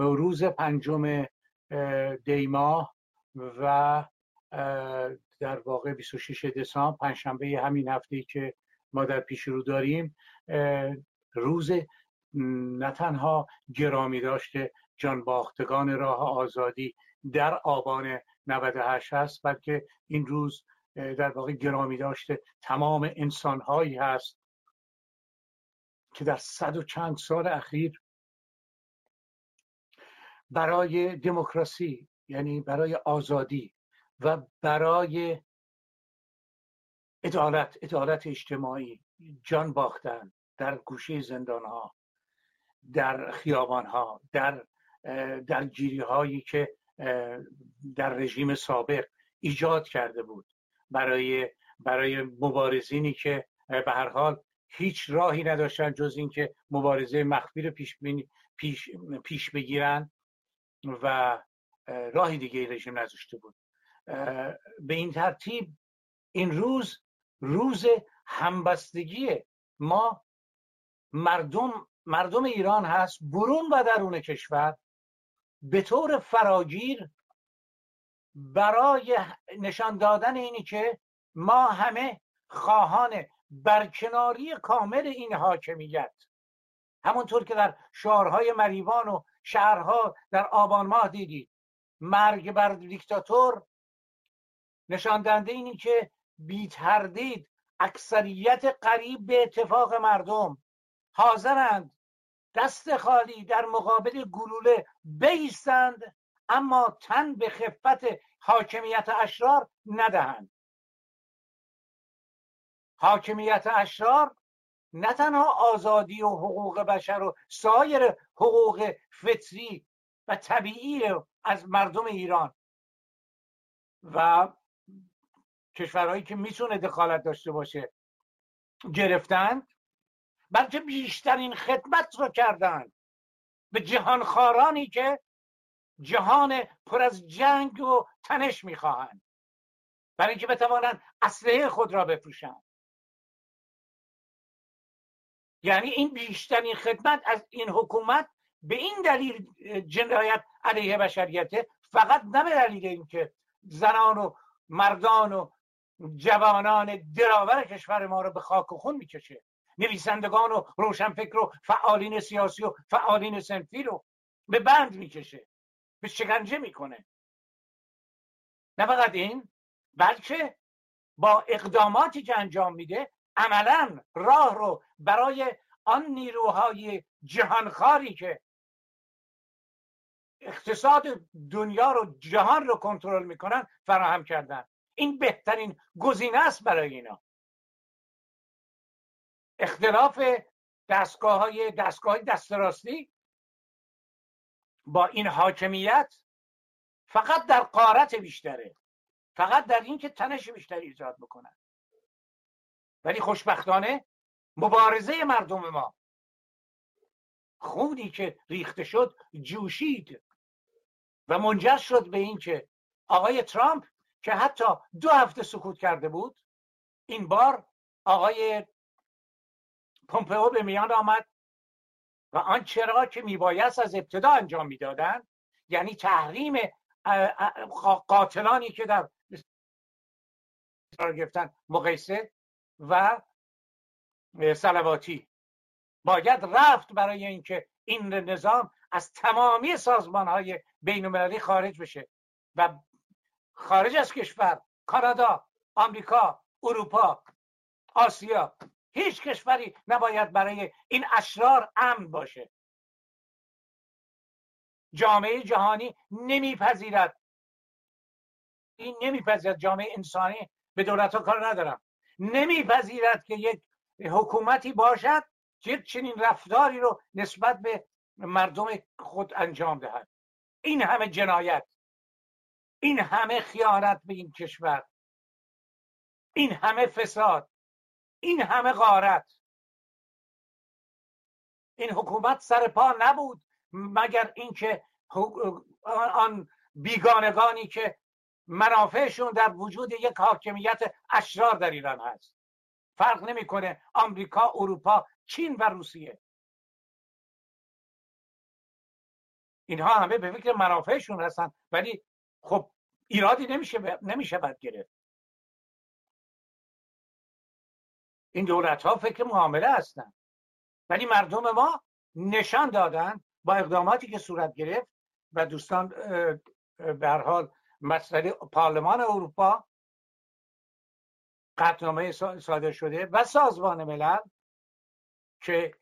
روز پنجم دیماه و در واقع 26 دسامبر پنجشنبه همین هفته که ما در پیش رو داریم روز نه تنها گرامی داشته جان باختگان راه آزادی در آبان 98 هست بلکه این روز در واقع گرامی داشته تمام انسانهایی هست که در صد و چند سال اخیر برای دموکراسی یعنی برای آزادی و برای عدالت عدالت اجتماعی جان باختن در گوشه زندان ها در خیابان ها در درگیری هایی که در رژیم سابق ایجاد کرده بود برای برای مبارزینی که به هر حال هیچ راهی نداشتن جز اینکه مبارزه مخفی رو پیش, پیش, پیش بگیرن. و راهی دیگه رژیم نذاشته بود. به این ترتیب این روز روز همبستگی ما مردم مردم ایران هست برون و درون کشور به طور فراگیر برای نشان دادن اینی که ما همه خواهان برکناری کامل این حاکمیت. همونطور که در شعارهای مریوان و شهرها در آبان ماه دیدید مرگ بر دیکتاتور نشان دهنده اینی که بی تردید اکثریت قریب به اتفاق مردم. حاضرند دست خالی در مقابل گلوله بیستند اما تن به خفت حاکمیت اشرار ندهند. حاکمیت اشرار نه تنها آزادی و حقوق بشر و سایر حقوق فطری و طبیعی از مردم ایران و کشورهایی که می‌تونه دخالت داشته باشه گرفتند بلکه بیشترین خدمت رو کردند به جهانخوارانی که جهان پر از جنگ و تنش می‌خواهند. برای اینکه بتوانند اسلحه خود را بفروشند. یعنی این بیشترین خدمت از این حکومت به این دلیل جنایت علیه بشریته فقط نه به دلیل اینکه زنان و مردان و جوانان دراور کشور ما رو به خاک و خون می‌کشه. نویسندگان و روشنفکر و فعالین سیاسی و فعالین سنفی رو به بند می‌کشه. به شکنجه می‌کنه. نه فقط این بلکه با اقداماتی که انجام میده عملا راه رو برای آن نیروهای جهانخواری که اقتصاد دنیا رو جهان رو کنترل می‌کنن فراهم کردن. این بهترین گزینه است برای اینا. اختلاف دستگاه های دستگاه دست راستی با این حاکمیت فقط در قارت بیشتره. فقط در اینکه تنش بیشتری ایجاد بکنن. ولی خوشبختانه مبارزه مردم ما. خونی که ریخته شد جوشید و منجر شد به اینکه آقای ترامپ که حتی دو هفته سکوت کرده بود این بار آقای پومپئو به میان آمد و آنچه را که میبایست از ابتدا انجام می‌دادند یعنی تحریم قاتلانی که در گرفتن مقیسه و سلواتی. باید رفت برای اینکه این نظام از تمامی سازمان های بین خارج بشه و خارج از کشور کانادا آمریکا اروپا آسیا هیچ کشوری نباید برای این اشرار امن باشه. جامعه جهانی نمیپذیرد. این نمیپذیرد. جامعه انسانی به دولت ها کار ندارم. نمیپذیرد که یک حکومتی باشد که چنین رفتاری رو نسبت به مردم خود انجام دهد. این همه جنایت این همه خیانت به این کشور این همه فساد این همه غارت. این حکومت سر پا نبود مگر اینکه آن بیگانگانی که منافعشون در وجود یک حاکمیت اشرار در ایران هست. فرق نمی‌کنه آمریکا اروپا چین و روسیه. اینها همه به فکر منافعشون هستن ولی خب ایرادی نمیشه نمیشه بد گرفت. این دولت ها فکر معامله هستن. ولی مردم ما نشان دادن با اقداماتی که صورت گرفت و دوستان به حال مسئله پارلمان اروپا قطنامه صادر شده و سازمان ملل که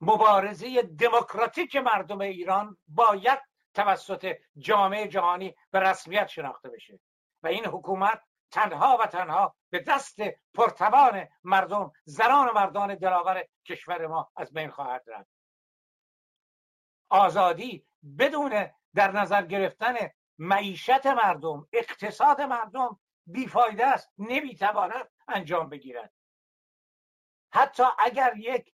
مبارزه دموکراتیک مردم ایران باید توسط جامعه جهانی به رسمیت شناخته بشه. و این حکومت تنها و تنها به دست پرتوان مردم زنان و مردان دلاور کشور ما از بین خواهد رفت. آزادی بدون در نظر گرفتن معیشت مردم اقتصاد مردم بیفایده است نمی‌تواند انجام بگیرد. حتی اگر یک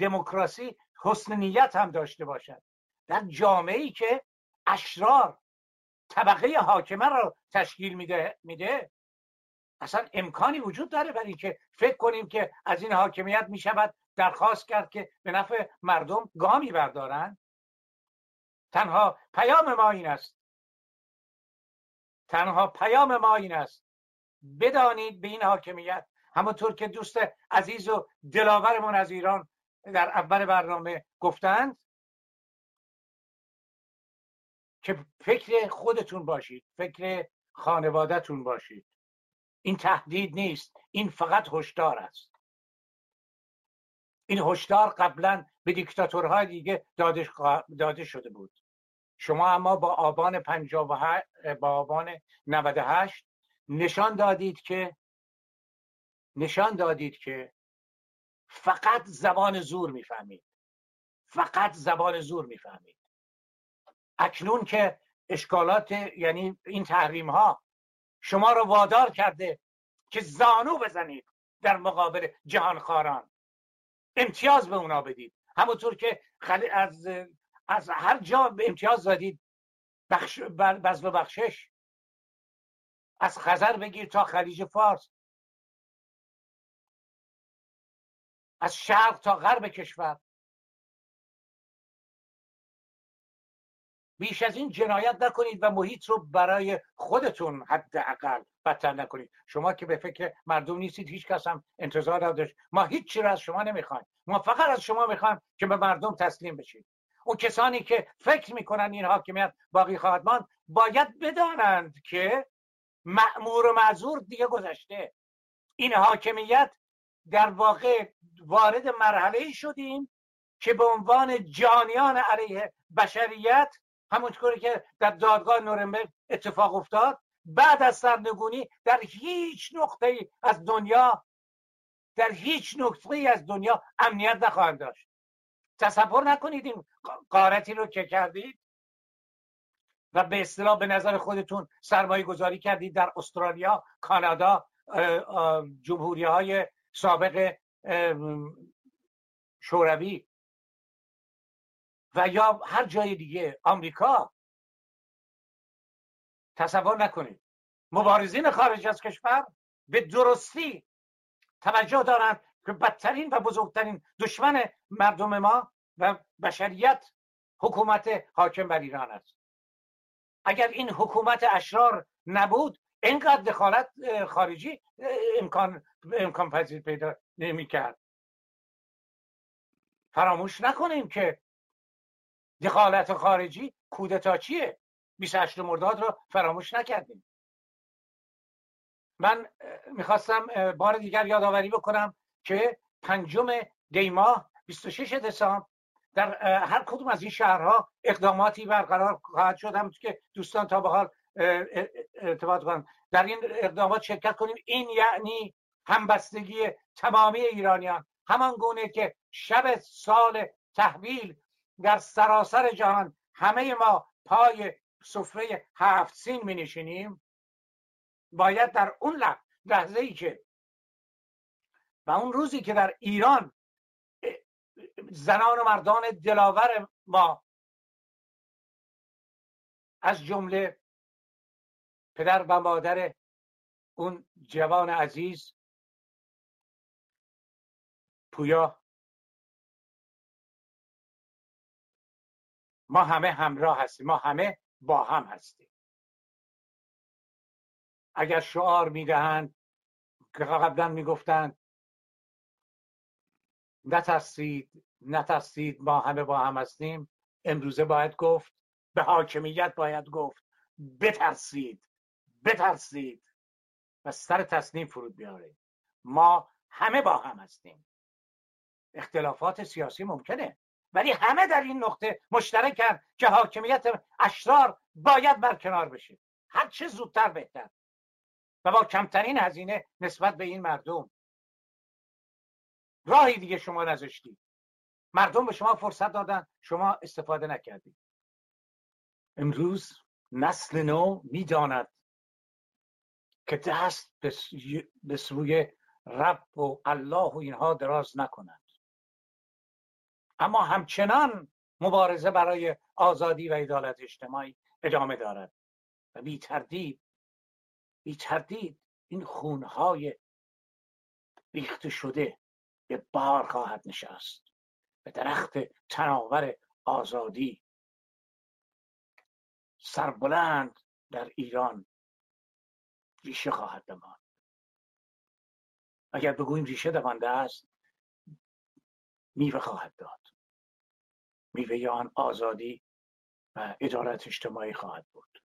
دموکراسی حسن نیت هم داشته باشد در جامعه ای که اشرار طبقه حاکمه را تشکیل میده میده اصلا امکانی وجود داره برای اینکه فکر کنیم که از این حاکمیت می‌شود درخواست کرد که به نفع مردم گامی بردارند. تنها پیام ما این است تنها پیام ما این است. بدانید به این حاکمیت همونطور که دوست عزیز و دلاورمون از ایران در اول برنامه گفتند که فکر خودتون باشید فکر خانوادهتون باشید. این تهدید نیست این فقط هشدار است. این هشدار قبلا به دیکتاتورهای دیگه داده, داده شده بود. شما اما با آبان 58 با آبان 98 نشان دادید که نشان دادید که فقط زبان زور می‌فهمید. فقط زبان زور می‌فهمید. اکنون که اشکالات یعنی این تحریم ها شما رو وادار کرده که زانو بزنید در مقابل جهانخواران. امتیاز به اونا بدید. همونطور که از از هر جا امتیاز دادید بخش بزل و بخشش. از خزر بگیر تا خلیج فارس. از شرق تا غرب کشور. بیش از این جنایت نکنید و محیط رو برای خودتون حداقل بدتر نکنید. شما که به فکر مردم نیستید هیچ کس هم انتظار نداشت. ما هیچ چی از شما نمی‌خوایم. ما فقط از شما می‌خوایم که به مردم تسلیم بشید. اون کسانی که فکر می‌کنن این حاکمیت باقی خواهد ماند باید بدانند که معمور و معذور دیگه گذشته. این حاکمیت در واقع وارد مرحله شدیم که به عنوان جانیان علیه بشریت همونطوری که در دادگاه نورنبرگ اتفاق افتاد بعد از سرنگونی در هیچ نقطه از دنیا در هیچ نقطه از دنیا امنیت نخواهند داشت. تصور نکنید این قارتی رو که کردید و به اصطلاح به نظر خودتون سرمایه گذاری کردید در استرالیا کانادا جمهوری های سابق شوروی و یا هر جای دیگه آمریکا. تصور نکنید. مبارزین خارج از کشور به درستی توجه دارند که بدترین و بزرگترین دشمن مردم ما و بشریت حکومت حاکم بر ایران است. اگر این حکومت اشرار نبود اینقدر دخالت خارجی امکان امکان پذیر پیدا نمی کرد. فراموش نکنیم که دخالت خارجی کودتا چیه؟ 28 مرداد رو فراموش نکردیم. من می‌خواستم بار دیگر یادآوری بکنم که پنجم دیماه 26 دسامبر در هر کدوم از این شهرها اقداماتی برقرار خواهد شد. هم که دوستان تا به حال ارتباط کنند. در این اقدامات شرکت کنیم. این یعنی همبستگی تمامی ایرانیان. همان گونه که شب سال تحویل در سراسر جهان همه ما پای سفره هفت سین می نشینیم باید در اون لحظه ای که و اون روزی که در ایران زنان و مردان دلاور ما از جمله پدر و مادر اون جوان عزیز پویا ما همه همراه هستیم ما همه با هم هستیم. اگر شعار می‌دهند که قبلا می‌گفتند نترسید نترسید ما همه با هم هستیم. امروزه باید گفت به حاکمیت باید گفت بترسید بترسید و سر تصمیم فرود بیارید. ما همه با هم هستیم. اختلافات سیاسی ممکنه ولی همه در این نقطه مشترکن که حاکمیت اشرار باید برکنار بشه. هر چه زودتر بهتر. و با کمترین هزینه نسبت به این مردم. راهی دیگه شما نذاشتید. مردم به شما فرصت دادن شما استفاده نکردید. امروز نسل نو می‌داند که دست به سوی رب و الله و اینها دراز نکنند. اما همچنان مبارزه برای آزادی و عدالت اجتماعی ادامه دارد و بی تردید بی تردید این خونهای ریخته شده به بار خواهد نشست. به درخت تناور آزادی. سربلند در ایران ریشه خواهد دماند. اگر بگوییم ریشه دوانده است میوه خواهد داد. میوه آن آزادی و ادارت اجتماعی خواهد بود.